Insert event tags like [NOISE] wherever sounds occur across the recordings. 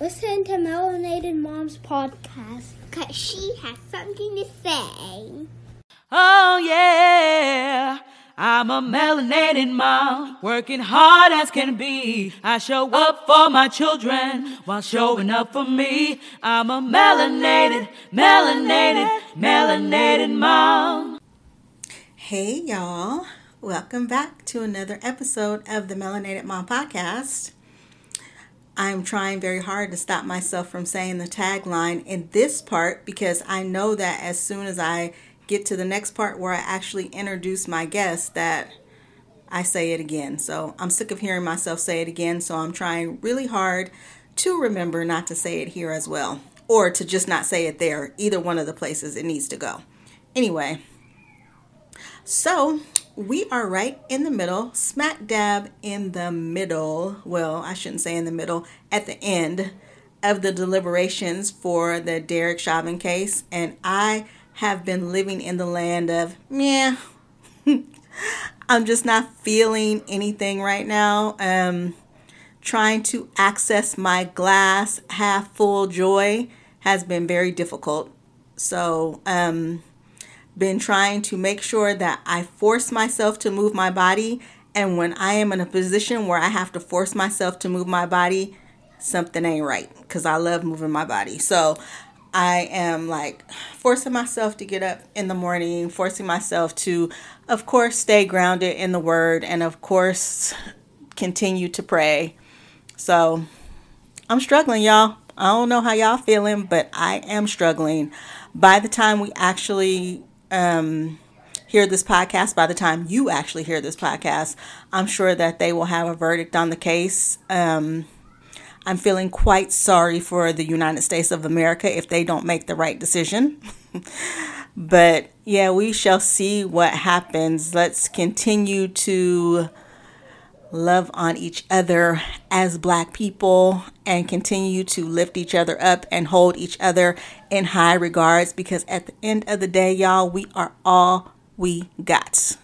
Listen to Melanated Mom's podcast because she has something to say. Oh, yeah. I'm a melanated mom, working hard as can be. I show up for my children while showing up for me. I'm a melanated, melanated, melanated mom. Hey, y'all. Welcome back to another episode of the Melanated Mom Podcast. I'm trying very hard to stop myself from saying the tagline in this part because I know that as soon as I get to the next part where I actually introduce my guest that I say it again. So I'm sick of hearing myself say it again, so I'm trying really hard to remember not to say it here as well or to just not say it there, either one of the places it needs to go. Anyway, so we are right in the middle, smack dab in the middle. Well, I shouldn't say in the middle, at the end of the deliberations for the Derek Chauvin case. And I have been living in the land of, yeah, [LAUGHS] I'm just not feeling anything right now. Um, trying to access my glass half full joy has been very difficult. So, um, been trying to make sure that I force myself to move my body. And when I am in a position where I have to force myself to move my body, something ain't right because I love moving my body. So I am like forcing myself to get up in the morning, forcing myself to, of course, stay grounded in the word and, of course, continue to pray. So I'm struggling, y'all. I don't know how y'all feeling, but I am struggling. By the time we actually um, hear this podcast, by the time you actually hear this podcast, I'm sure that they will have a verdict on the case. Um, I'm feeling quite sorry for the United States of America if they don't make the right decision. [LAUGHS] but yeah, we shall see what happens. Let's continue to love on each other as black people and continue to lift each other up and hold each other in high regards because at the end of the day, y'all, we are all we got.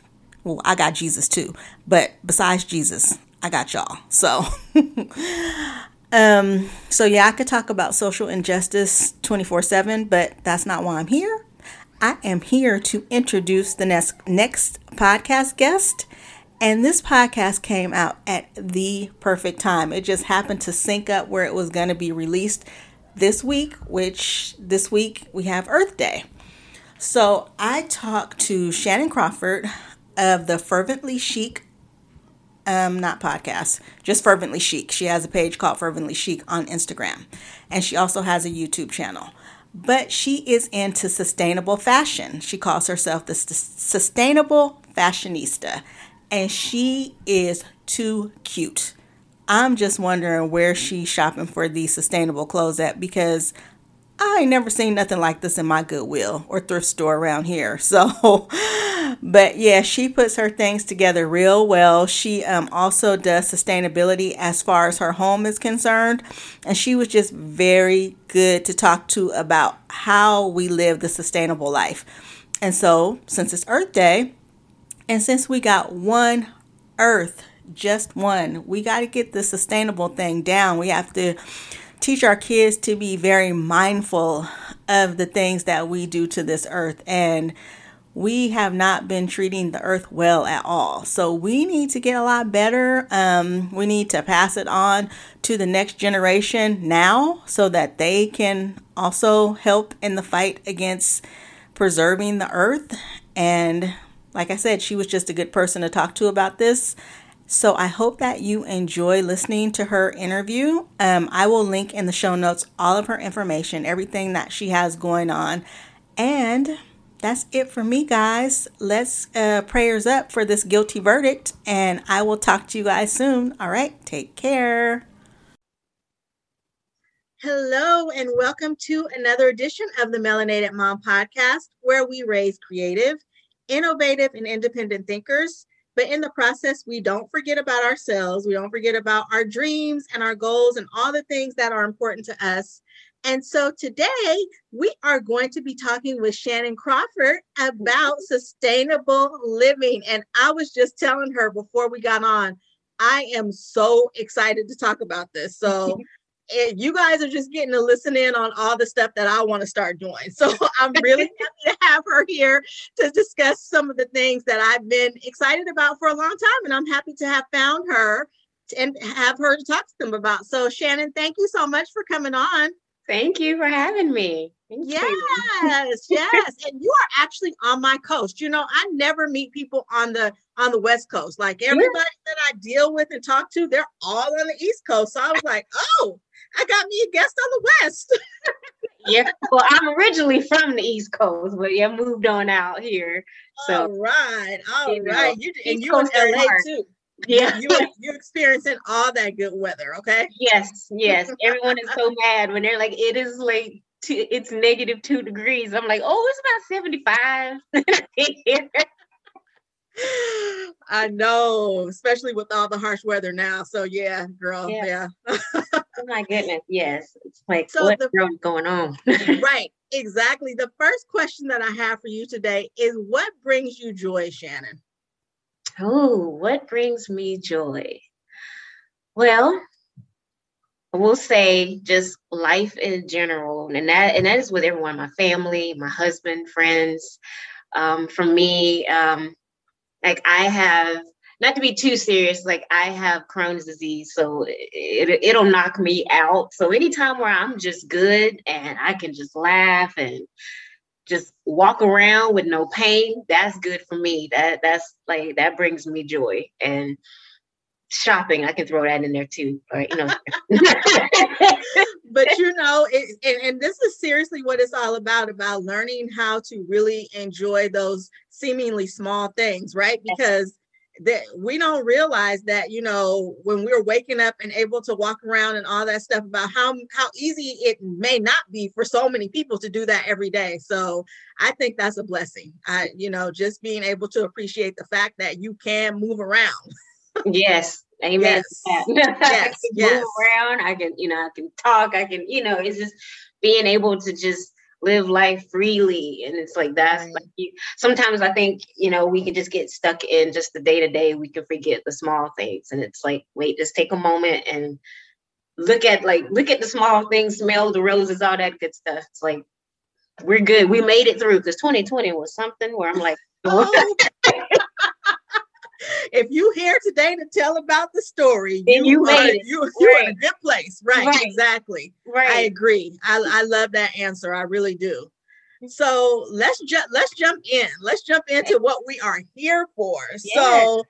Well, I got Jesus too, but besides Jesus, I got y'all. So, [LAUGHS] um, so yeah, I could talk about social injustice 24 7, but that's not why I'm here. I am here to introduce the next next podcast guest and this podcast came out at the perfect time. It just happened to sync up where it was going to be released this week, which this week we have Earth Day. So I talked to Shannon Crawford of the Fervently Chic, um, not podcast, just Fervently Chic. She has a page called Fervently Chic on Instagram, and she also has a YouTube channel. But she is into sustainable fashion. She calls herself the Sustainable Fashionista and she is too cute. I'm just wondering where she's shopping for these sustainable clothes at because I ain't never seen nothing like this in my Goodwill or thrift store around here. [LAUGHS] So, but yeah, she puts her things together real well. She um, also does sustainability as far as her home is concerned. And she was just very good to talk to about how we live the sustainable life. And so, since it's Earth Day, and since we got one earth, just one, we got to get the sustainable thing down. We have to teach our kids to be very mindful of the things that we do to this earth. And we have not been treating the earth well at all. So we need to get a lot better. Um, we need to pass it on to the next generation now so that they can also help in the fight against preserving the earth. And like I said, she was just a good person to talk to about this. So I hope that you enjoy listening to her interview. Um, I will link in the show notes all of her information, everything that she has going on. And that's it for me, guys. Let's uh, prayers up for this guilty verdict. And I will talk to you guys soon. All right, take care. Hello, and welcome to another edition of the Melanated Mom podcast, where we raise creative innovative and independent thinkers. But in the process, we don't forget about ourselves. We don't forget about our dreams and our goals and all the things that are important to us. And so today we are going to be talking with Shannon Crawford about sustainable living. And I was just telling her before we got on, I am so excited to talk about this. So [LAUGHS] and you guys are just getting to listen in on all the stuff that I want to start doing. So [LAUGHS] I'm really [LAUGHS] happy to have her here to discuss some of the things that I've been excited about for a long time. And I'm happy to have found her and have her to talk to them about. So, Shannon, thank you so much for coming on. Thank you for having me. Thank yes, [LAUGHS] yes. And you are actually on my coast. You know, I never meet people on the on the West Coast. Like everybody yeah. that I deal with and talk to, they're all on the East Coast. So I was like, oh, I got me a guest on the West. [LAUGHS] yeah. Well, I'm originally from the East Coast, but yeah, moved on out here. So all right, all you right. Know, you and you in LA too. Yeah, you you experiencing all that good weather, okay? [LAUGHS] Yes, yes. Everyone is so [LAUGHS] mad when they're like, it is like two, it's negative two degrees. I'm like, oh, it's about 75. I know, especially with all the harsh weather now. So yeah, girl, yeah. yeah. oh my goodness, yes. It's like so what's the, going on? [LAUGHS] right, exactly. The first question that I have for you today is what brings you joy, Shannon? Oh, what brings me joy? Well, I will say just life in general, and that and that is with everyone, my family, my husband, friends. Um, for me, um, like I have not to be too serious, like I have Crohn's disease, so it, it'll knock me out. So anytime where I'm just good and I can just laugh and just walk around with no pain, that's good for me. That that's like that brings me joy. And shopping, I can throw that in there too. Right, you know. [LAUGHS] but you know, it, and, and this is seriously what it's all about about learning how to really enjoy those seemingly small things, right? Because that we don't realize that you know when we're waking up and able to walk around and all that stuff about how how easy it may not be for so many people to do that every day so i think that's a blessing i you know just being able to appreciate the fact that you can move around [LAUGHS] yes amen yes. [LAUGHS] yes. yes. move around i can you know i can talk i can you know it's just being able to just live life freely and it's like that's right. like you, sometimes i think you know we can just get stuck in just the day to day we can forget the small things and it's like wait just take a moment and look at like look at the small things smell the roses all that good stuff it's like we're good we made it through because 2020 was something where i'm like [LAUGHS] oh. If you here today to tell about the story, you, you are, you, you're in a good place. Right, right. exactly. Right. I agree. I, I love that answer. I really do. So let's jump let's jump in. Let's jump into what we are here for. Yes. So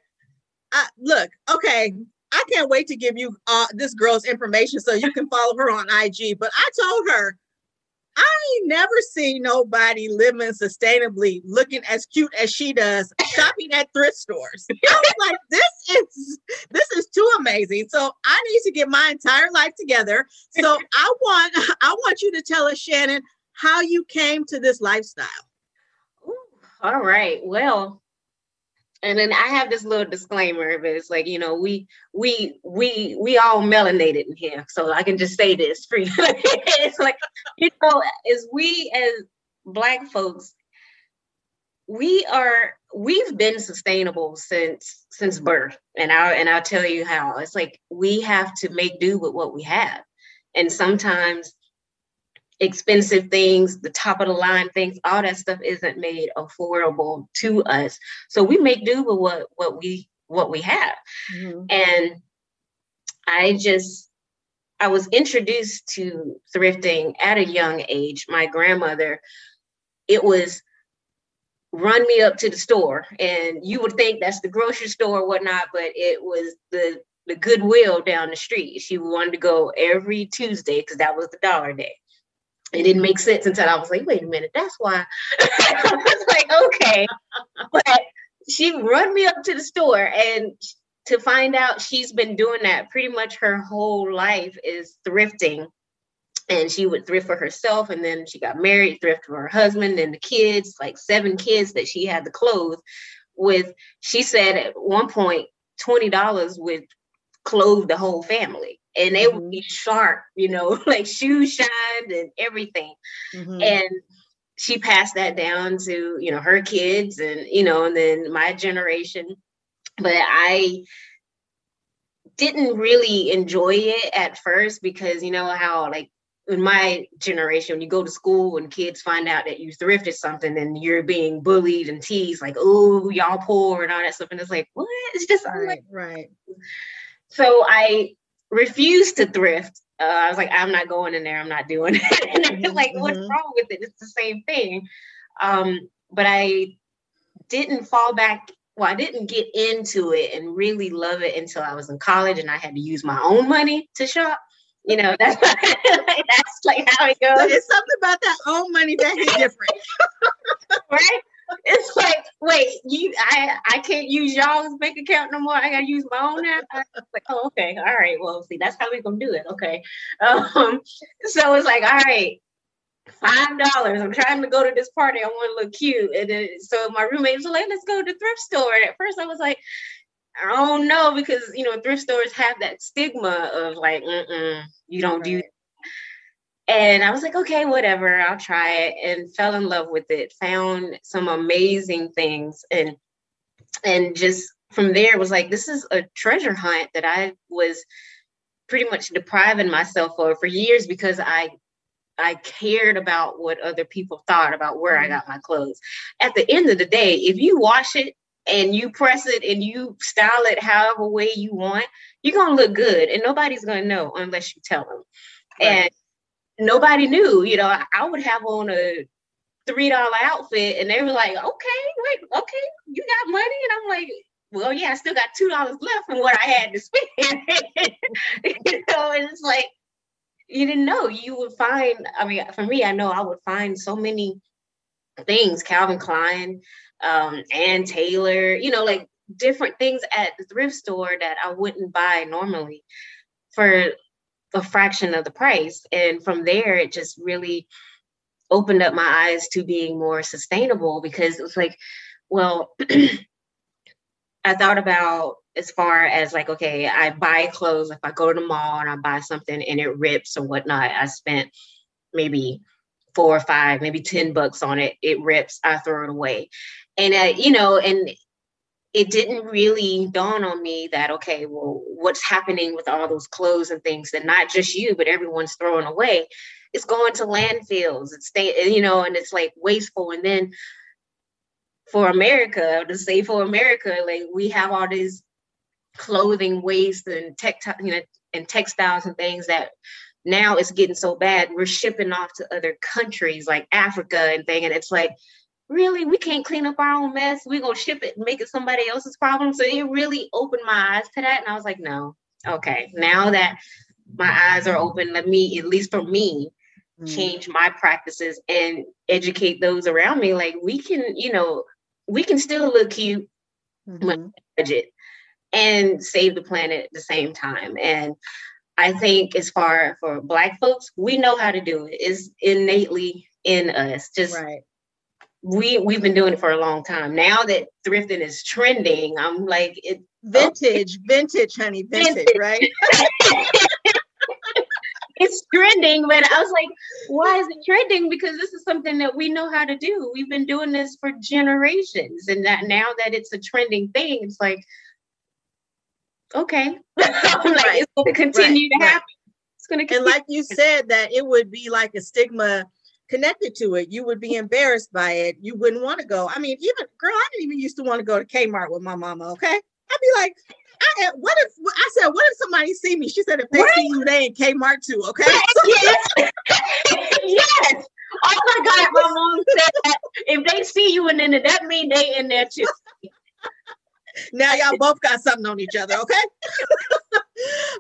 uh, look, okay, I can't wait to give you uh, this girl's information so you can follow her on IG. But I told her I ain't never seen nobody living sustainably looking as cute as she does shopping at thrift stores. [LAUGHS] I was like, this is this is too amazing. So I need to get my entire life together. So I want I want you to tell us, Shannon, how you came to this lifestyle. Ooh, all right. Well, and then I have this little disclaimer, but it's like you know we we we we all melanated in here, so I can just say this free. [LAUGHS] it's like you know, as we as Black folks, we are we've been sustainable since since birth, and I and I'll tell you how. It's like we have to make do with what we have, and sometimes expensive things, the top of the line things, all that stuff isn't made affordable to us. So we make do with what what we what we have. Mm-hmm. And I just I was introduced to thrifting at a young age. My grandmother, it was run me up to the store. And you would think that's the grocery store or whatnot, but it was the the Goodwill down the street. She wanted to go every Tuesday because that was the dollar day it didn't make sense until I was like, wait a minute, that's why. [LAUGHS] I was like, okay. But she run me up to the store and to find out she's been doing that pretty much her whole life is thrifting. And she would thrift for herself, and then she got married, thrift for her husband and the kids, like seven kids that she had to clothe. With she said at one point, twenty dollars would clothe the whole family and they mm-hmm. would be sharp, you know, [LAUGHS] like shoes shined and everything. Mm-hmm. And she passed that down to, you know, her kids and, you know, and then my generation. But I didn't really enjoy it at first because you know how like in my generation, when you go to school and kids find out that you thrifted something and you're being bullied and teased, like, oh, y'all poor and all that stuff. And it's like, what? It's just right, like, right. So I refused to thrift. Uh, I was like, I'm not going in there. I'm not doing it. [LAUGHS] and they're like, what's Mhm. wrong with it? It's the same thing. Um, but I didn't fall back. Well, I didn't get into it and really love it until I was in college and I had to use my own money to shop. You know, that's [LAUGHS] that's like how it goes. It's something about that own money that hit different. [LAUGHS] right? It's like, wait, you, I, I can't use y'all's bank account no more. I gotta use my own was like, oh, okay, all right. Well, see, that's how we gonna do it. Okay. Um, [LAUGHS] so it's like, all right, five dollars. I'm trying to go to this party. I want to look cute, and then so my roommates was like, let's go to the thrift store. And at first, I was like. I don't know because you know thrift stores have that stigma of like, you don't do. And I was like, okay, whatever, I'll try it and fell in love with it. Found some amazing things and and just from there was like this is a treasure hunt that I was pretty much depriving myself of for years because I I cared about what other people thought about where I mm-hmm. got my clothes. At the end of the day, if you wash it and you press it and you style it however way you want, you're gonna look good and nobody's gonna know unless you tell them. Right. And nobody knew, you know, I- I would have on a three dollar outfit and they were like, okay, wait, okay, you got money? And I'm like, well, yeah, I still got two dollars left from what I had to spend. [LAUGHS] you know, and it's like you didn't know you would find. I mean, for me, I know I would find so many things, Calvin Klein, um, Ann Taylor, you know, like different things at the thrift store that I wouldn't buy normally for a fraction of the price. And from there, it just really opened up my eyes to being more sustainable because it was like, well, [CLEARS THROAT] I thought about as far as like, okay, I buy clothes. If I go to the mall and I buy something and it rips or whatnot, I spent maybe four or five, maybe 10 bucks on it. It rips, I throw it away. And, uh, you know, and it didn't really dawn on me that, okay, well, what's happening with all those clothes and things that not just you, but everyone's throwing away? It's going to landfills. It's stay, eh, you know, and it's like wasteful. And then for America, to say for America, like we have all this clothing waste and tech, you know, and textiles and things that now it's getting so bad. We're shipping off to other countries like Africa and thing, and it's like, really, we can't clean up our own mess. We're gonna ship it and make it somebody else's problem. So it really opened my eyes to that, and I was like, no, okay, now that my eyes are open, let me, at least for me, Mm. change my practices and educate those around me. Like we can, you know, we can still look cute, Mhm. budget, and save the planet at the same time. And I think as far for black folks, we know how to do it. It's innately in us. Just Right. We we've been doing it for a long time. Now that thrifting is trending, I'm like it Vintage, oh. vintage, honey, vintage, Vintage. right? [LAUGHS] [LAUGHS] it's trending, but I was like, why is it trending? Because this is something that we know how to do. We've been doing this for generations, and that now that it's a trending thing, it's like, okay, [LAUGHS] like, Right. it's going to continue Right, to right. happen. It's going to And like you said, that it would be like a stigma connected to it. You would be embarrassed by it. You wouldn't want to go. I mean, even girl, I didn't even used to want to go to Kmart with my mama. Okay, I'd be like, I, eh, what if I said, what if somebody see me? She said, if they Right. see you, they in Kmart too. Okay, yes. [LAUGHS] yes. Oh my God, my mom said that if they see you in there, that mean they in there too. now y'all both got something on each other. Okay. [LAUGHS]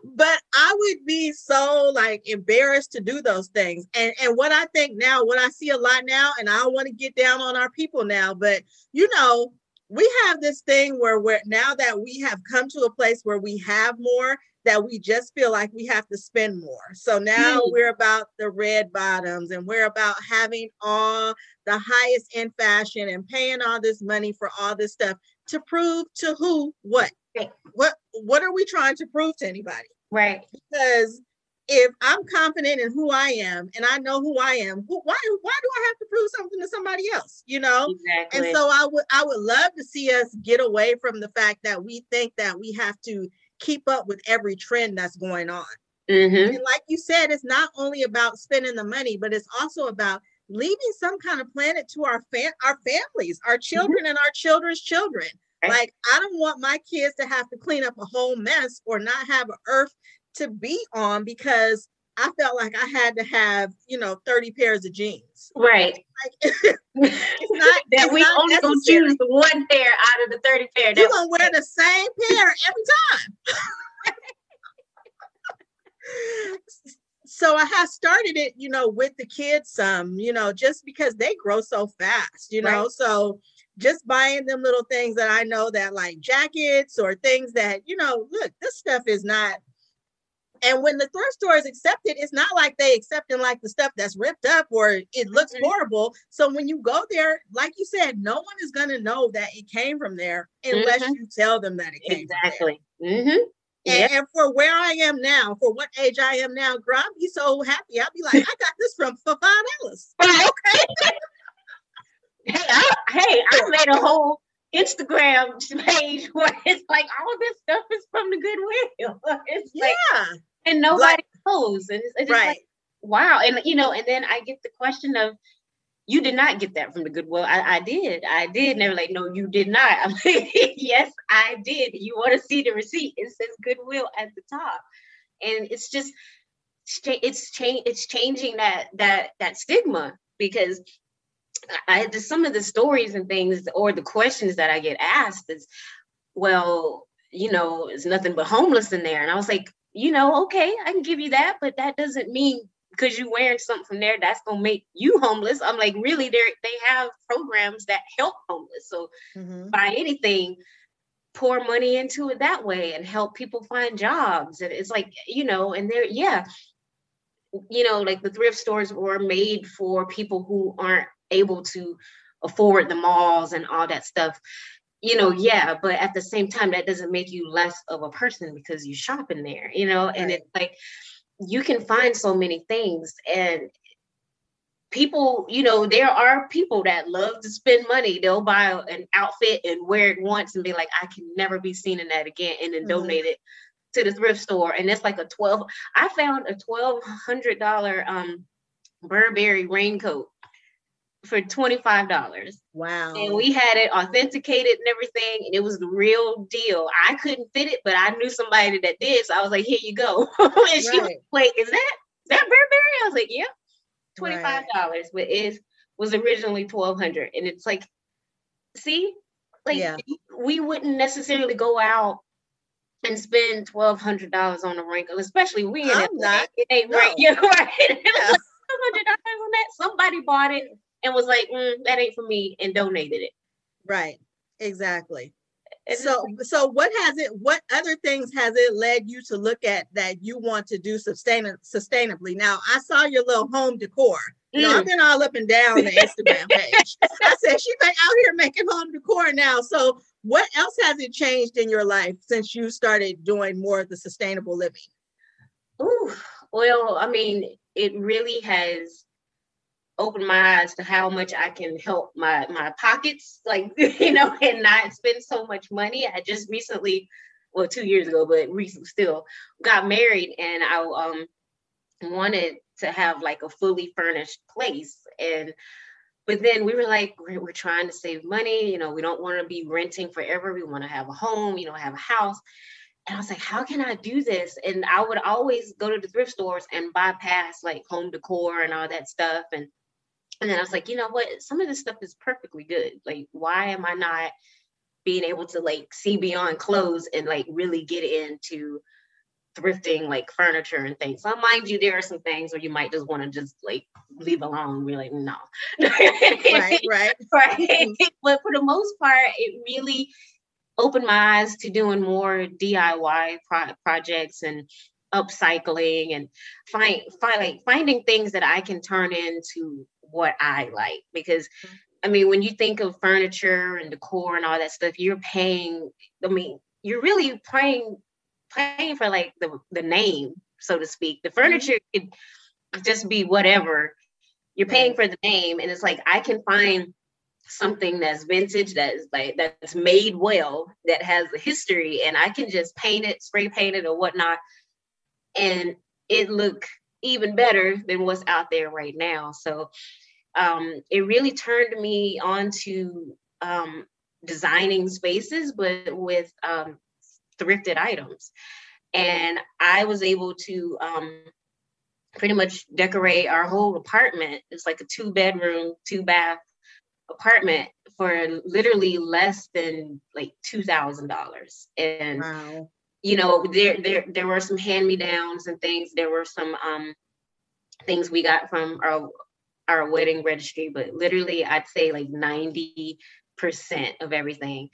but I would be so like embarrassed to do those things. And and what I think now, what I see a lot now, and I don't want to get down on our people now, but you know, we have this thing where we're now that we have come to a place where we have more that we just feel like we have to spend more. So now Mm. we're about the red bottoms and we're about having all the highest in fashion and paying all this money for all this stuff to prove to who what Right. what what are we trying to prove to anybody Right. because if i'm confident in who i am and i know who i am who, why why do i have to prove something to somebody else you know Exactly. and so i would i would love to see us get away from the fact that we think that we have to keep up with every trend that's going on. Mhm. And like you said, it's not only about spending the money, but it's also about leaving some kind of planet to our fam- our families, our children, and our children's children. Right. Like I don't want my kids to have to clean up a whole mess or not have an earth to be on because I felt like I had to have, you know, 30 pairs of jeans. Right. Like [LAUGHS] it's not that we not only gonna choose one pair out of the 30 pair. You're gonna wear the same pair every time. so I have started it, you know, with the kids some, you know, just because they grow so fast, you know. Right. So just buying them little things that I know that like jackets or things that, you know, look, this stuff is not. And when the thrift stores accept it, it's not like they accepting like the stuff that's ripped up or it looks horrible. So when you go there, like you said, no one is gonna know that it came from there unless Mhm. you tell them that it came from there. exactly. Mm-hmm. And, Yep. and for where I am now, for what age I am now, girl, I'd be so happy. I'd be like, I got this from for five dollars. [LAUGHS] [LAUGHS] Hey, I, hey, I made a whole Instagram page where it's like all of this stuff is from the Goodwill. [LAUGHS] It's like, Yeah, and nobody knows. And it's, it's right. like, wow. And, you know, and then I get the question of, you did not get that from the Goodwill. I, I did. I did. And they were like, no, you did not. [LAUGHS] I'm like, yes, I did. You want to see the receipt? It says Goodwill at the top. And it's just, it's change it's changing that that that stigma because I just some of the stories and things or the questions that I get asked is, well, you know, it's nothing but homeless in there. And I was like, you know, okay, I can give you that, but that doesn't mean because you're wearing something from there, that's gonna make you homeless. I'm like, really, they they have programs that help homeless. So Mhm. buy anything, pour money into it that way and help people find jobs. And it's like, you know, and they're, yeah, you know, like the thrift stores were made for people who aren't able to afford the malls and all that stuff. You know, yeah, but at the same time, that doesn't make you less of a person because you shop in there, you know, and it's like you can find so many things and people, you know, there are people that love to spend money. They'll buy an outfit and wear it once and be like, I can never be seen in that again, and then Mhm. donate it to the thrift store. And it's like a 12, I found a twelve hundred dollar um Burberry raincoat for $25. Wow. And we had it authenticated and everything, and it was the real deal. I couldn't fit it, but I knew somebody that did. So I was like, here you go. [LAUGHS] and she was Right. like, is that is that Burberry? I was like, yeah. $25, but it was originally 1200 And it's like, see, like Yeah. we wouldn't necessarily go out and spend twelve hundred dollars on a raincoat, especially we in I'm it. not. It ain't No. right. [LAUGHS] You know, right? It was Yeah. like $100 on that. Somebody bought it and was like, mm, that ain't for me, and donated it. Right. Exactly. It's so so what has it what other things has it led you to look at that you want to do sustain sustainably now i saw your little home decor you know, Mm. i've been all up and down the instagram page i said she's like out here making home decor now so what else has it changed in your life since you started doing more of the sustainable living Ooh, well, I mean, it really has opened my eyes to how much I can help my my pockets, like [LAUGHS] you know, and not spend so much money. I just recently, well, two years ago, but recently still got married, and I um wanted to have like a fully furnished place, and but then we were like, we're, we're trying to save money, you know, we don't want to be renting forever. We want to have a home, you know, have a house. And I was like, how can I do this? And I would always go to the thrift stores and bypass like home decor and all that stuff. And and then I was like, you know what? Some of this stuff is perfectly good. Like, why am I not being able to like see beyond clothes and like really get into thrifting like furniture and things? So mind you, there are some things where you might just want to just like leave alone. We're like, no. right [LAUGHS] right right? Mm-hmm. but for the most part, it really opened my eyes to doing more DIY pro- projects and upcycling and find, find like finding things that I can turn into what I like because mm-hmm. I mean when you think of furniture and decor and all that stuff you're paying I mean you're really paying paying for like the the name so to speak. The mm-hmm. furniture could just be whatever. You're paying for the name and it's like I can find something that's vintage, that's like that's made well, that has a history, and I can just paint it, spray paint it, or whatnot, and it look even better than what's out there right now. So um, it really turned me on to um, designing spaces, but with um, thrifted items. And I was able to um, pretty much decorate our whole apartment. It's like a two bedroom, two bath apartment for literally less than like two thousand dollars. And wow. You know, there there there were some hand me downs and things. There were some um things we got from our our wedding registry, but literally I'd say like ninety percent of everything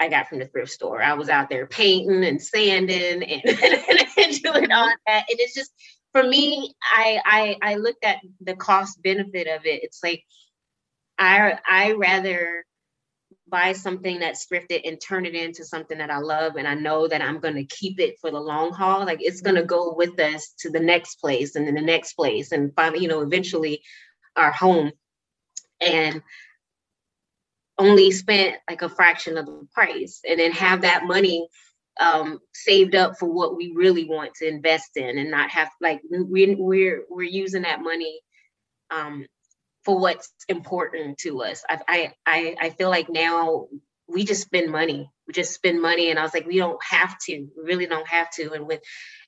I got from the thrift store. I was out there painting and sanding and, [LAUGHS] and doing all that. And it's just for me, I I I looked at the cost benefit of it. It's like I I rather buy something that's thrifted and turn it into something that I love and I know that I'm going to keep it for the long haul like it's going to go with us to the next place and then the next place and finally you know eventually our home. And only spent like a fraction of the price and then have that money um, saved up for what we really want to invest in and not have like we, we're we're using that money um, for what's important to us. I, I I feel like now we just spend money. We just spend money, and I was like, we don't have to. We really don't have to. And with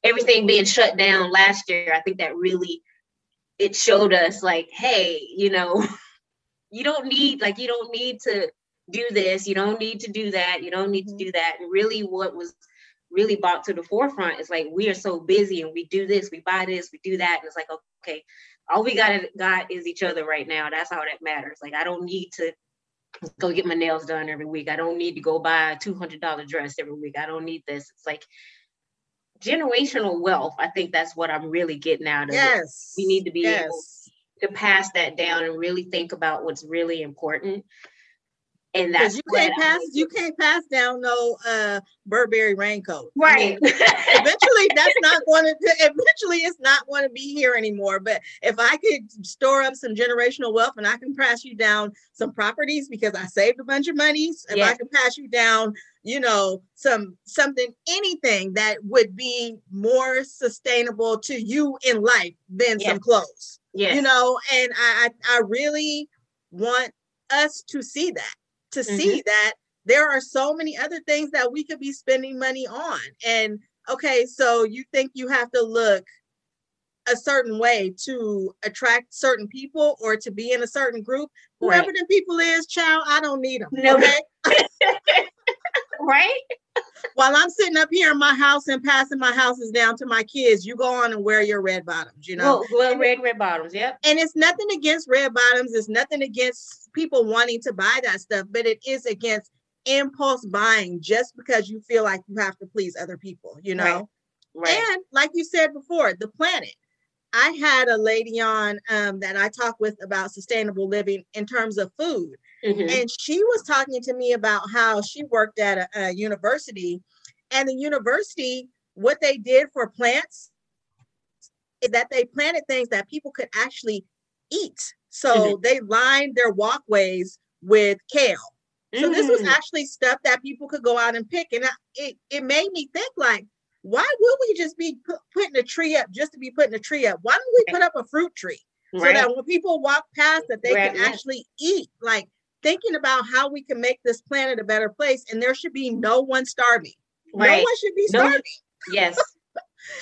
everything being shut down last year, I think that really it showed us like, hey, you know, [LAUGHS] you don't need like you don't need to do this. You don't need to do that. You don't need to do that. And really, what was really brought to the forefront is like we are so busy and we do this, we buy this, we do that, and it's like okay all we got got is each other right now. That's all that matters. Like I don't need to go get my nails done every week. I don't need to go buy a two hundred dollar dress every week. I don't need this. It's like generational wealth. I think that's what I'm really getting out of yes. it. We need to be yes. able to pass that down and really think about what's really important and that's you can't pass you can't pass down no uh Burberry raincoat. Right. I [LAUGHS] mean, eventually that's not going to eventually it's not going to be here anymore. But if I could store up some generational wealth and I can pass you down some properties because I saved a bunch of monies, if I can pass you down, you know, some something, anything that would be more sustainable to you in life than some clothes. Yeah. You know, and I I really want us to see that to mm-hmm. see that there are so many other things that we could be spending money on. And okay, so you think you have to look a certain way to attract certain people or to be in a certain group. Whoever right. the people is, child, I don't need them. No. Okay. [LAUGHS] right? While I'm sitting up here in my house and passing my houses down to my kids, you go on and wear your red bottoms, you know. Well, well red, red bottoms, yep. And it's nothing against red bottoms, it's nothing against people wanting to buy that stuff, but it is against impulse buying just because you feel like you have to please other people, you know. Right. right. And like you said before, the planet. I had a lady on um, that I talk with about sustainable living in terms of food. Mm-hmm. And she was talking to me about how she worked at a, a university, and the university, what they did for plants is that they planted things that people could actually eat. So mm-hmm. they lined their walkways with kale. So mm. this was mm. actually stuff that people could go out and pick. And it, it made me think like, why would we just be putting a tree up just to be putting a tree up? Why don't we put up a fruit tree so right. that when people walk past that they right. can actually eat? Like thinking about how we can make this planet a better place, and there should be no one starving. Right. No one should be starving. No. [LAUGHS] Yes.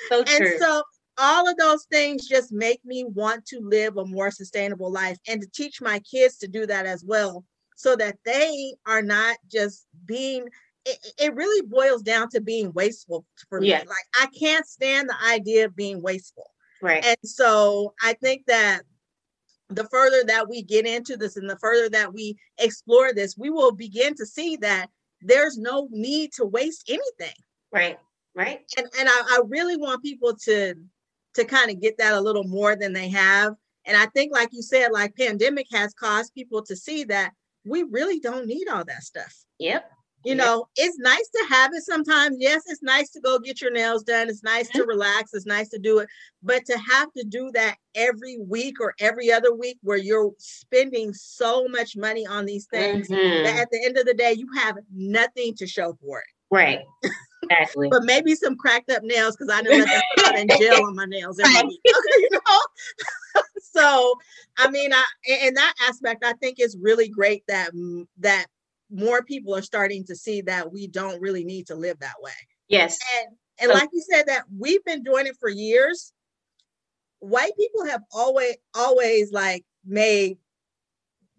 So true. and so all of those things just make me want to live a more sustainable life and to teach my kids to do that as well so that they are not just being it, it really boils down to being wasteful for me like i can't stand the idea of being wasteful right and so i think that the further that we get into this and the further that we explore this, we will begin to see that there's no need to waste anything. Right. Right. And and I, I really want people to to kind of get that a little more than they have. And I think, like you said, like pandemic has caused people to see that we really don't need all that stuff. Yep. You know, it's nice to have it sometimes. Yes, it's nice to go get your nails done. It's nice to relax. It's nice to do it. But to have to do that every week or every other week where you're spending so much money on these things mm-hmm. that at the end of the day, you have nothing to show for it. Right. Exactly. but maybe some cracked up nails because I know that put out in [LAUGHS] gel on my nails every week. Okay, [LAUGHS] you know. [LAUGHS] so, I mean, I in that aspect, I think it's really great that that more people are starting to see that we don't really need to live that way. Yes. And and so, like you said, that we've been doing it for years. White people have always always like made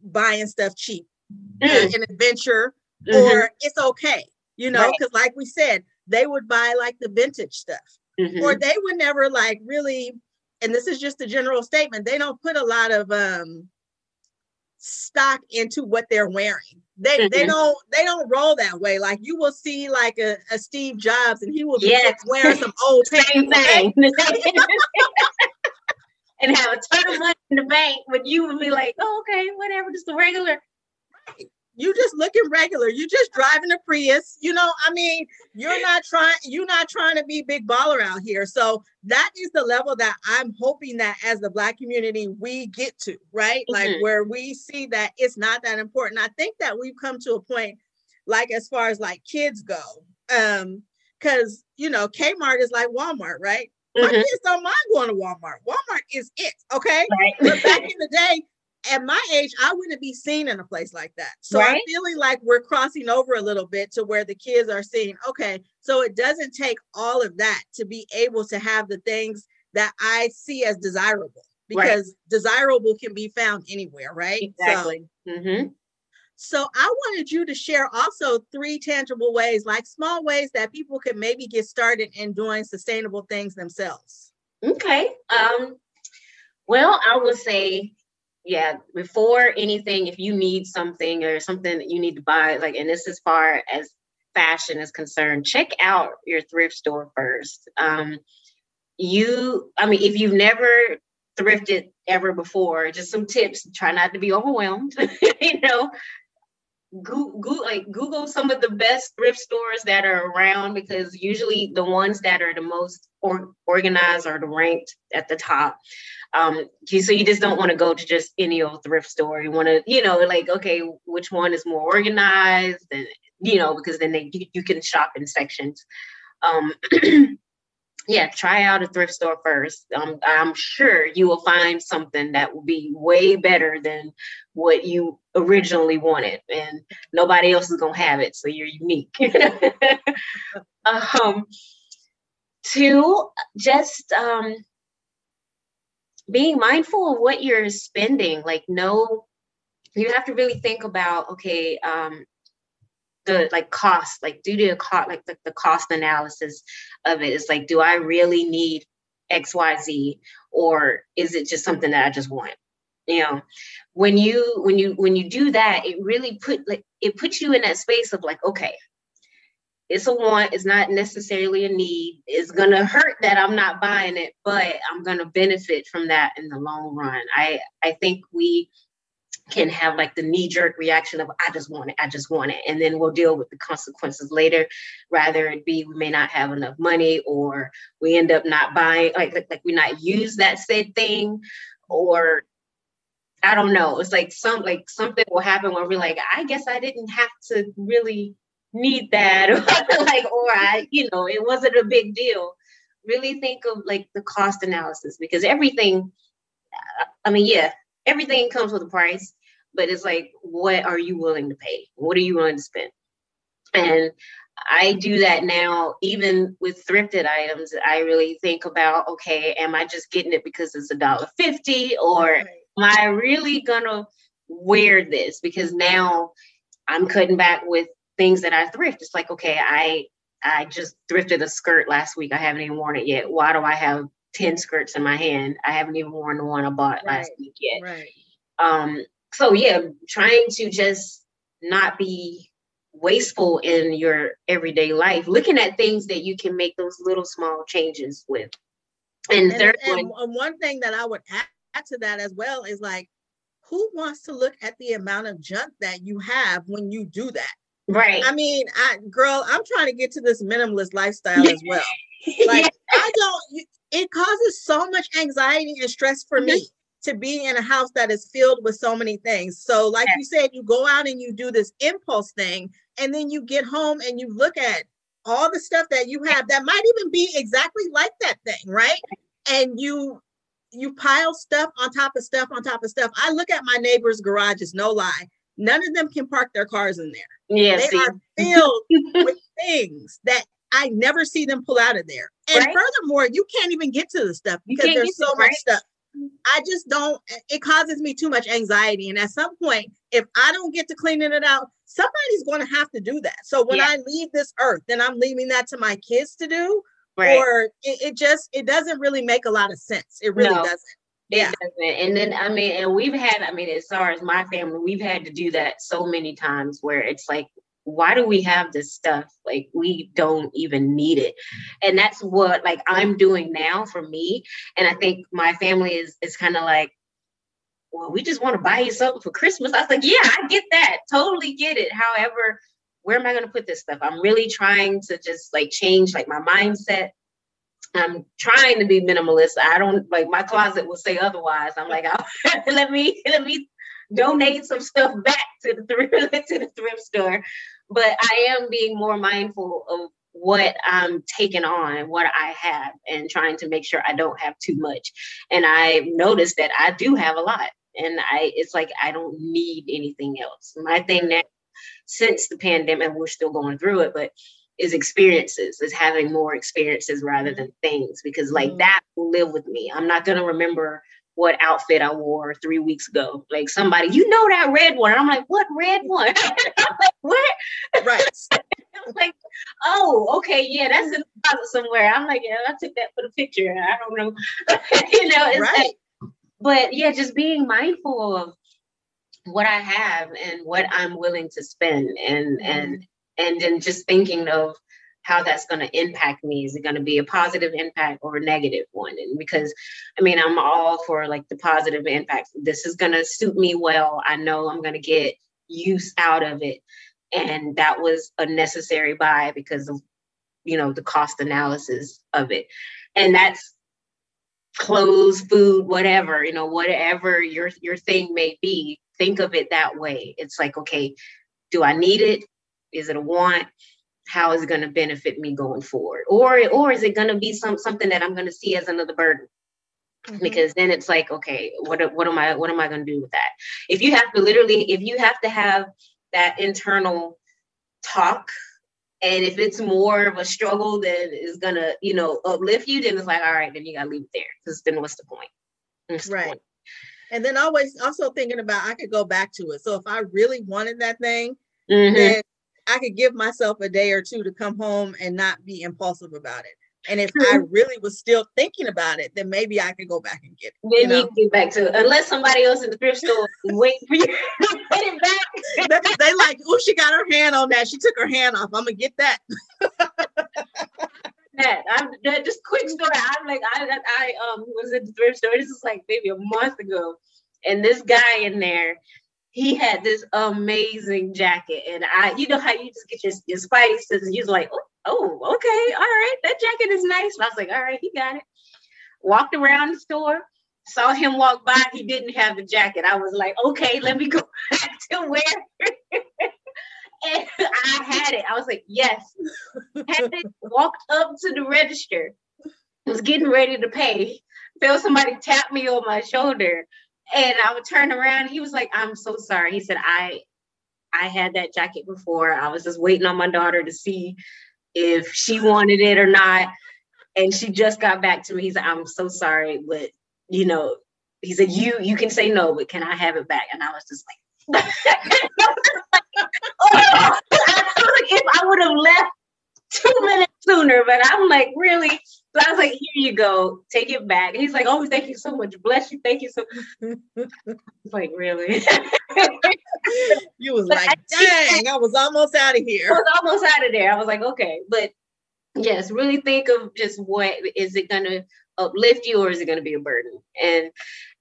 buying stuff cheap mm. an adventure mm-hmm. or it's okay, you know, because right. like we said, they would buy like the vintage stuff. Mm-hmm. Or they would never like really, and this is just a general statement, they don't put a lot of um stock into what they're wearing. They mm-hmm. they don't they don't roll that way. Like you will see like a, a Steve Jobs and he will be yes. wearing some old [LAUGHS] Same thing. [LAUGHS] and have a ton of money in the bank, but you would be like, oh, okay, whatever, just a regular. You just looking regular. You just driving a Prius. You know, I mean, you're not trying. You're not trying to be big baller out here. So that is the level that I'm hoping that as the Black community we get to, right? Mm-hmm. Like where we see that it's not that important. I think that we've come to a point, like as far as like kids go, um, because you know, Kmart is like Walmart, right? Mm-hmm. My kids don't mind going to Walmart. Walmart is it, okay? Right. But back in the day, at my age, I wouldn't be seen in a place like that. So right? I'm feeling like we're crossing over a little bit to where the kids are seeing, okay, so it doesn't take all of that to be able to have the things that I see as desirable because right. desirable can be found anywhere, right? Exactly. So, mm-hmm. so I wanted you to share also three tangible ways, like small ways that people can maybe get started in doing sustainable things themselves. Okay. Um, well, I would say yeah, before anything, if you need something or something that you need to buy, like, and this as far as fashion is concerned, check out your thrift store first. Um, you, I mean, if you've never thrifted ever before, just some tips. Try not to be overwhelmed. [LAUGHS] you know, Google, like Google some of the best thrift stores that are around because usually the ones that are the most or, organized are the ranked at the top. Um, so you just don't want to go to just any old thrift store. You want to, you know, like okay, which one is more organized, and you know, because then they you, you can shop in sections. Um, [CLEARS THROAT] yeah, try out a thrift store first. Um, I'm sure you will find something that will be way better than what you originally wanted, and nobody else is gonna have it, so you're unique. [LAUGHS] um, two, just um, being mindful of what you're spending. Like, no, you have to really think about okay, um, the like cost, like do the cost, like the, the cost analysis of it is like, do I really need XYZ or is it just something that I just want? You know, when you when you when you do that, it really put like it puts you in that space of like, okay, it's a want, it's not necessarily a need. It's gonna hurt that I'm not buying it, but I'm gonna benefit from that in the long run. I I think we can have like the knee jerk reaction of I just want it, I just want it, and then we'll deal with the consequences later. Rather it be we may not have enough money, or we end up not buying, like like, like we not use that said thing, or I don't know. It's like some like something will happen where we're like, I guess I didn't have to really need that, [LAUGHS] like, or I, you know, it wasn't a big deal. Really think of like the cost analysis because everything. Uh, I mean, yeah, everything comes with a price but it's like, what are you willing to pay? What are you willing to spend? And I do that now, even with thrifted items. I really think about, okay, am I just getting it because it's a dollar fifty, or am I really gonna wear this? Because now I'm cutting back with things that I thrift. It's like, okay, I I just thrifted a skirt last week. I haven't even worn it yet. Why do I have 10 skirts in my hand? I haven't even worn the one I bought right. last week yet. Right. Um, so yeah, trying to just not be wasteful in your everyday life, looking at things that you can make those little small changes with. And, and third and, one, one thing that I would add to that as well is like, who wants to look at the amount of junk that you have when you do that? Right. I mean, I girl, I'm trying to get to this minimalist lifestyle as well. [LAUGHS] Like I don't it causes so much anxiety and stress for mm-hmm. me to be in a house that is filled with so many things. So, like you said, you go out and you do this impulse thing, and then you get home and you look at all the stuff that you have that might even be exactly like that thing, right? And you you pile stuff on top of stuff on top of stuff. I look at my neighbors' garages, no lie. None of them can park their cars in there. Yeah, they see. are filled with things that I never see them pull out of there. And right? furthermore, you can't even get to the stuff because there's so much right? stuff. I just don't, it causes me too much anxiety. And at some point, if I don't get to cleaning it out, somebody's going to have to do that. So when yeah. I leave this earth, then I'm leaving that to my kids to do. Right. Or it, it, just, it doesn't really make a lot of sense. It really no. doesn't. Yeah. And then I mean, and we've had, I mean, as far as my family, we've had to do that so many times where it's like why do we have this stuff? Like we don't even need it. And that's what like I'm doing now for me. And I think my family is is kind of like, well, we just want to buy you something for Christmas. I was like, yeah, I get that. Totally get it. However, where am I going to put this stuff? I'm really trying to just like change like my mindset. I'm trying to be minimalist. I don't like my closet will say otherwise. I'm like, oh, [LAUGHS] let me let me donate some stuff back to the thrift [LAUGHS] to the thrift store. But I am being more mindful of what I'm taking on, what I have, and trying to make sure I don't have too much. And I noticed that I do have a lot. And I it's like I don't need anything else. My thing now, since the pandemic, we're still going through it, but is experiences, is having more experiences rather than things, because like mm-hmm. that will live with me. I'm not gonna remember what outfit I wore three weeks ago. Like somebody, you know that red one. And I'm like, what red one? I'm [LAUGHS] like, what? Right. [LAUGHS] I'm like, oh, okay, yeah, that's in the closet somewhere. I'm like, yeah, I took that for the picture. I don't know. [LAUGHS] you know, it's right. Like, but yeah, just being mindful of what I have and what I'm willing to spend and mm-hmm. and and then just thinking of how that's going to impact me. Is it going to be a positive impact or a negative one? And because, I mean, I'm all for like the positive impact. This is going to suit me well. I know I'm going to get use out of it. And that was a necessary buy because of, you know, the cost analysis of it. And that's clothes, food, whatever, you know, whatever your your thing may be, think of it that way. It's like, okay, do I need it? Is it a want? How is it going to benefit me going forward? Or or is it going to be some something that i'm going to see as another burden? Mm-hmm. because then it's like okay what what am i what am i going to do with that? If you have to literally if you have to have that internal talk and if it's more of a struggle then is going to you know uplift you then it's like all right then you got to leave it there. Because then what's the point? What's right. the point? and then always also thinking about i could go back to it. So if i really wanted that thing mm-hmm. then I could give myself a day or two to come home and not be impulsive about it. And if I really was still thinking about it, then maybe I could go back and get it. Then you, know? you get back to it. Unless somebody else in the thrift store wait for you to [LAUGHS] get it back. they like, oh, she got her hand on that. She took her hand off. I'm gonna get that. [LAUGHS] that I'm that just quick story. I'm like, I I um was at the thrift store. This is like maybe a month ago. And this guy in there, he had this amazing jacket. And I, you know how you just get your, your spices and you're like, oh, oh, okay, all right, that jacket is nice. I was like, all right, he got it. Walked around the store, saw him walk by, he didn't have the jacket. I was like, okay, let me go [LAUGHS] back to where. [LAUGHS] and I had it. I was like, yes. Had it, walked up to the register, was getting ready to pay. Felt somebody tap me on my shoulder and I would turn around. He was like, "I'm so sorry." He said, "I, I had that jacket before. I was just waiting on my daughter to see if she wanted it or not." And she just got back to me. He's like, "I'm so sorry, but you know," he said, "You, you can say no, but can I have it back?" And I was just like, [LAUGHS] oh, if I would have left two minutes sooner, but I'm like, really? So I was like, here you go, take it back. he's like, oh, thank you so much. Bless you. Thank you so much. Like, really? [LAUGHS] you was but like, dang, I was almost out of here. I was almost out of there. I was like, okay. But yes, really think of just what is it gonna uplift you or is it gonna be a burden? And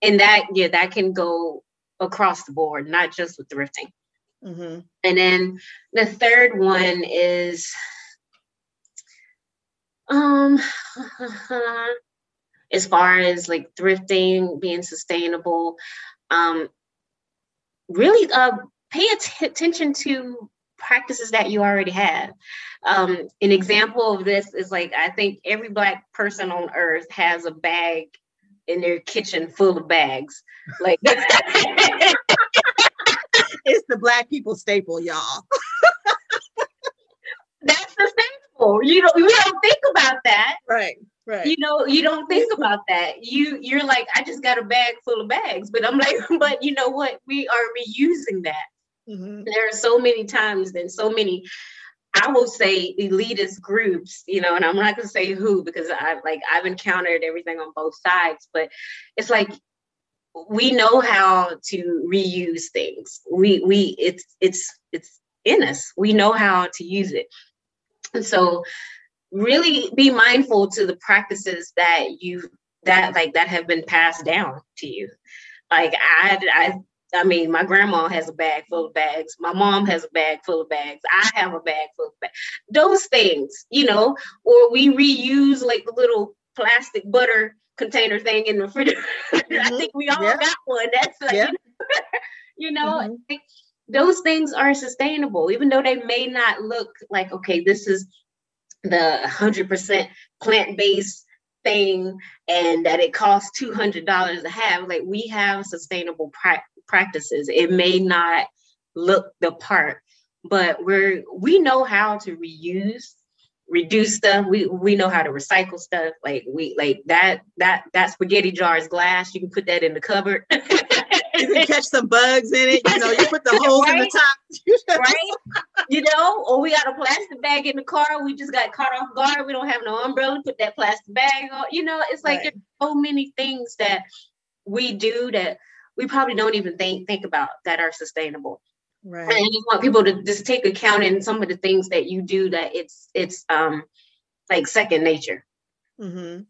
and that, yeah, that can go across the board, not just with thrifting. Mm-hmm. And then the third one is um [SIGHS] as far as like thrifting, being sustainable, um really uh pay attention to practices that you already have. Um, an example of this is like I think every black person on earth has a bag in their kitchen full of bags. Like [LAUGHS] it's the black people staple, y'all. [LAUGHS] That's the staple. You don't you don't think about that. Right. Right. You know, you don't think about that. You you're like, I just got a bag full of bags, but I'm like, [LAUGHS] but you know what? We are reusing that. Mm-hmm. There are so many times and so many I will say elitist groups, you know, and I'm not gonna say who because I've like I've encountered everything on both sides, but it's like we know how to reuse things. We we it's it's it's in us. We know how to use it. And so really be mindful to the practices that you that like that have been passed down to you. Like I I I mean, my grandma has a bag full of bags. My mom has a bag full of bags. I have a bag full of bags. Those things, you know, or we reuse like the little plastic butter container thing in the refrigerator. [LAUGHS] Mm-hmm. I think we all yeah. got one. That's like, yeah. [LAUGHS] you know, mm-hmm. Those things are sustainable, even though they may not look like, okay, this is the 100% plant based thing and that it costs $200 to have. Like, we have sustainable pra- practices. It may not look the part, but we're we know how to reuse, reduce stuff. We we know how to recycle stuff. Like we like that that that spaghetti jar is glass. You can put that in the cupboard. [LAUGHS] you can catch some bugs in it. You know, you put the [LAUGHS] holes right? in the top. [LAUGHS] right? You know, or we got a plastic bag in the car. We just got caught off guard. We don't have no umbrella. Put that plastic bag on. You know, it's like right. there's so many things that we do that we probably don't even think think about that are sustainable. Right. And I just want people to just take account in some of the things that you do that it's it's um like second nature. Mm-hmm.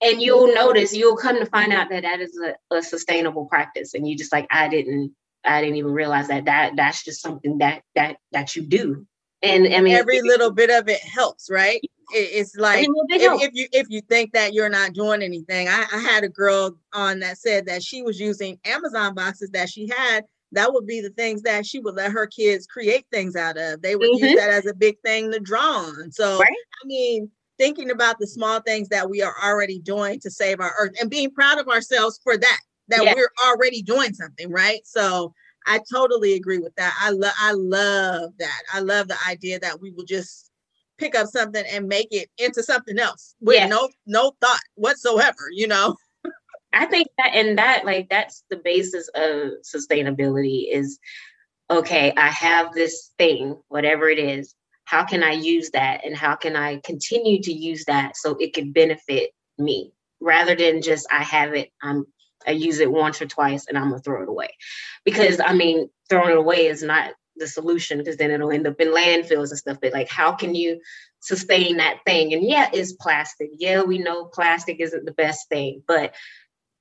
And you'll notice you'll come to find out that that is a, a sustainable practice, and you just like I didn't I didn't even realize that that that's just something that that that you do. And I mean, every little bit of it helps, right? it's like if, if, you if you think that you're not doing anything I, I, had a girl on that said that she was using amazon boxes that she had that would be the things that she would let her kids create things out of they would mm-hmm. use that as a big thing to draw on so right? i mean thinking about the small things that we are already doing to save our earth and being proud of ourselves for that that yeah. we're already doing something right so i totally agree with that i love i love that i love the idea that we will just pick up something and make it into something else with yes. no no thought whatsoever you know [LAUGHS] i think that and that like that's the basis of sustainability is okay i have this thing whatever it is how can i use that and how can i continue to use that so it can benefit me rather than just i have it i'm i use it once or twice and i'm gonna throw it away because i mean throwing it away is not the solution because then it'll end up in landfills and stuff. But like, how can you sustain that thing? And yeah, it's plastic. Yeah, we know plastic isn't the best thing, but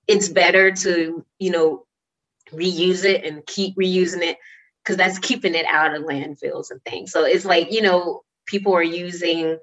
it's better to, you know, reuse it and keep reusing it because that's keeping it out of landfills and things. So it's like, you know, people are using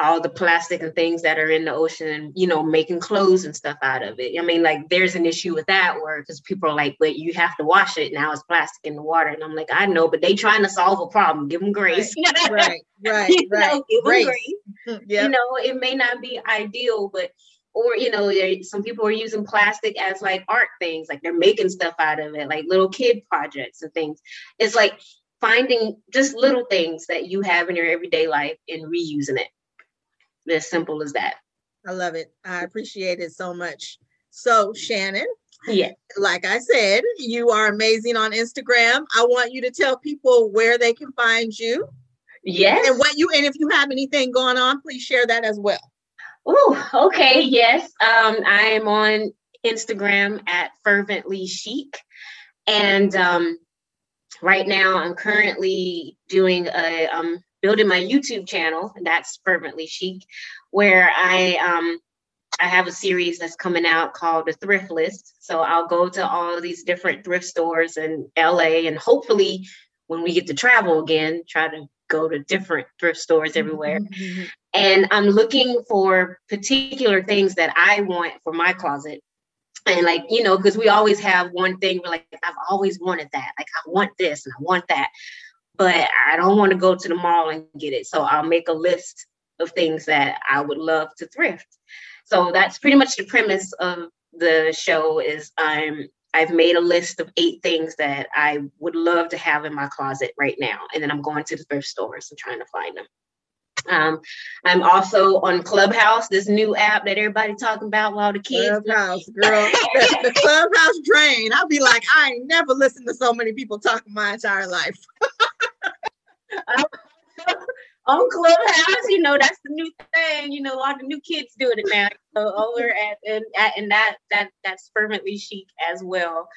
all the plastic and things that are in the ocean and you know making clothes and stuff out of it. I mean like there's an issue with that where because people are like but you have to wash it. Now it's plastic in the water. And i'm like i know but they trying to solve a problem. Give them grace. [LAUGHS] Right right [LAUGHS] right, right. Know, give them grace. [LAUGHS] yep. you know it may not be ideal but or you know some people are using plastic as like art things like they're making stuff out of it like little kid projects and things it's like finding just little things that you have in your everyday life and reusing it as simple as that. I love it. I appreciate it so much. So, Shannon, yeah, like I said, you are amazing on Instagram. I want you to tell people where they can find you. Yes. And what you and if you have anything going on, please share that as well. Oh, okay. Yes. Um, I am on Instagram at fervently chic. And um, right now I'm currently doing a um building my YouTube channel, that's fervently chic, where I um I have a series that's coming out called the Thrift List. So I'll go to all these different thrift stores in LA and hopefully when we get to travel again, try to go to different thrift stores everywhere. Mm-hmm. And I'm looking for particular things that I want for my closet. And like, you know, because we always have one thing, we're like, I've always wanted that. Like, I want this and I want that. But I don't want to go to the mall and get it. So I'll make a list of things that I would love to thrift. So that's pretty much the premise of the show is I'm I've made a list of eight things that I would love to have in my closet right now. And then I'm going to the thrift stores and trying to find them. Um, I'm also on Clubhouse, this new app that everybody talking about while the kids. Clubhouse, girl. the, [LAUGHS] the Clubhouse drain. I'll be like, I ain't never listened to so many people talking my entire life. [LAUGHS] on Clubhouse, you know, that's the new thing. You know, all the new kids doing it now. So over at and at, and that that that's fervently chic as well.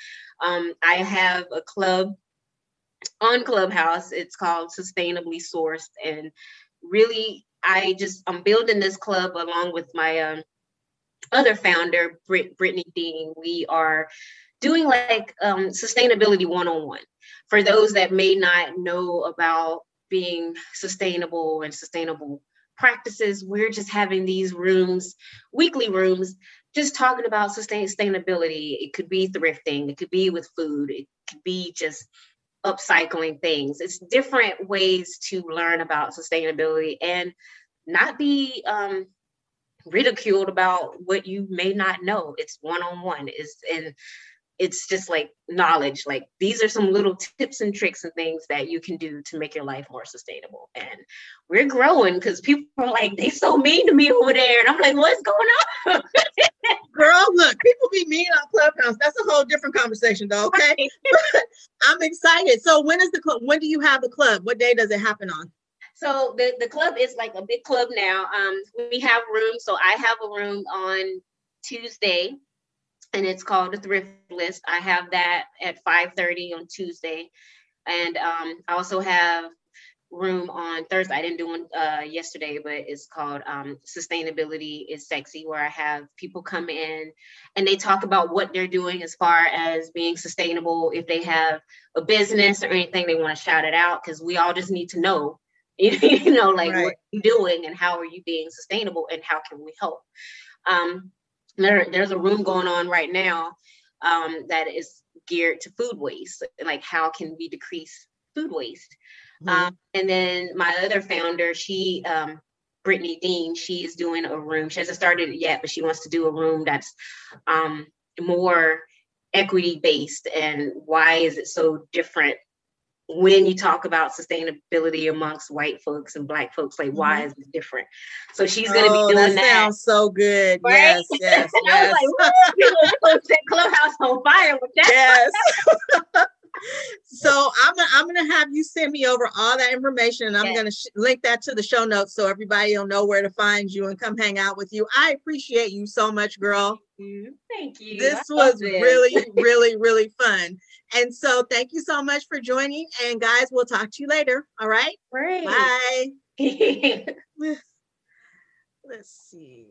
Um, I have a club on Clubhouse. It's called Sustainably Sourced, and really, I just I'm building this club along with my um, other founder, Brit- Brittany Dean. We are doing like um, sustainability one on one for those that may not know about being sustainable and sustainable practices. We're just having these rooms, weekly rooms, just talking about sustain sustainability. It could be thrifting, it could be with food, it could be just upcycling things. It's different ways to learn about sustainability and not be um, ridiculed about what you may not know. It's one on one. Is and it's just like knowledge. Like these are some little tips and tricks and things that you can do to make your life more sustainable. And we're growing because people are like they so mean to me over there. And i'm like what's going on? [LAUGHS] Girl look people be mean on clubhouse. That's a whole different conversation though okay? [LAUGHS] I'm excited. So when is the club when do you have the club? What day does it happen on? So the, the club is like a big club now. Um we have rooms. So i have a room on tuesday and it's called the thrift list. I have that at 5:30 on Tuesday, and um, I also have room on Thursday. I didn't do one uh, yesterday, but it's called um, Sustainability is Sexy, where I have people come in and they talk about what they're doing as far as being sustainable. If they have a business or anything, they want to shout it out because we all just need to know, [LAUGHS] you know, like right. what you're doing and how are you being sustainable and how can we help. Um, there, there's a room going on right now um, that is geared to food waste. Like, how can we decrease food waste? Mm-hmm. Um, and then my other founder, she, um, Brittany Dean, she is doing a room. She hasn't started it yet, but she wants to do a room that's um, more equity based. And why is it so different when you talk about sustainability amongst white folks and black folks, like why mm-hmm. is it different? So she's going to oh, be doing that. That sounds so good. Right? Yes, [LAUGHS] yes, yes. I was like, clubhouse on fire with that. Yes. [LAUGHS] so I'm gonna, I'm gonna have you send me over all that information, and I'm yes. gonna sh- link that to the show notes so everybody will know where to find you and come hang out with you. I appreciate you so much, girl. Thank you. Thank you. This was really, really, really fun. And so thank you so much for joining. And guys, we'll talk to you later. All right. Great. Bye. [LAUGHS] Let's see.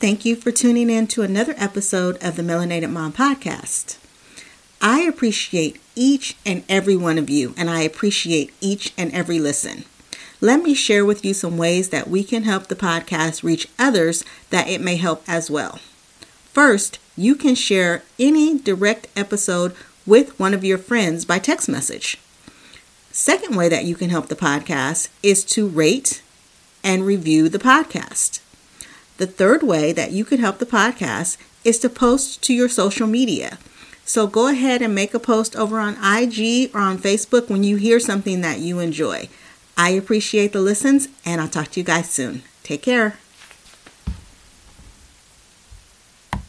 Thank you for tuning in to another episode of the Melanated Mom Podcast. I appreciate each and every one of you, and I appreciate each and every listen. Let me share with you some ways that we can help the podcast reach others that it may help as well. First, you can share any direct episode with one of your friends by text message. Second way that you can help the podcast is to rate and review the podcast. The third way that you can help the podcast is to post to your social media. So go ahead and make a post over on IG or on Facebook when you hear something that you enjoy. I appreciate the listens and I'll talk to you guys soon. Take care.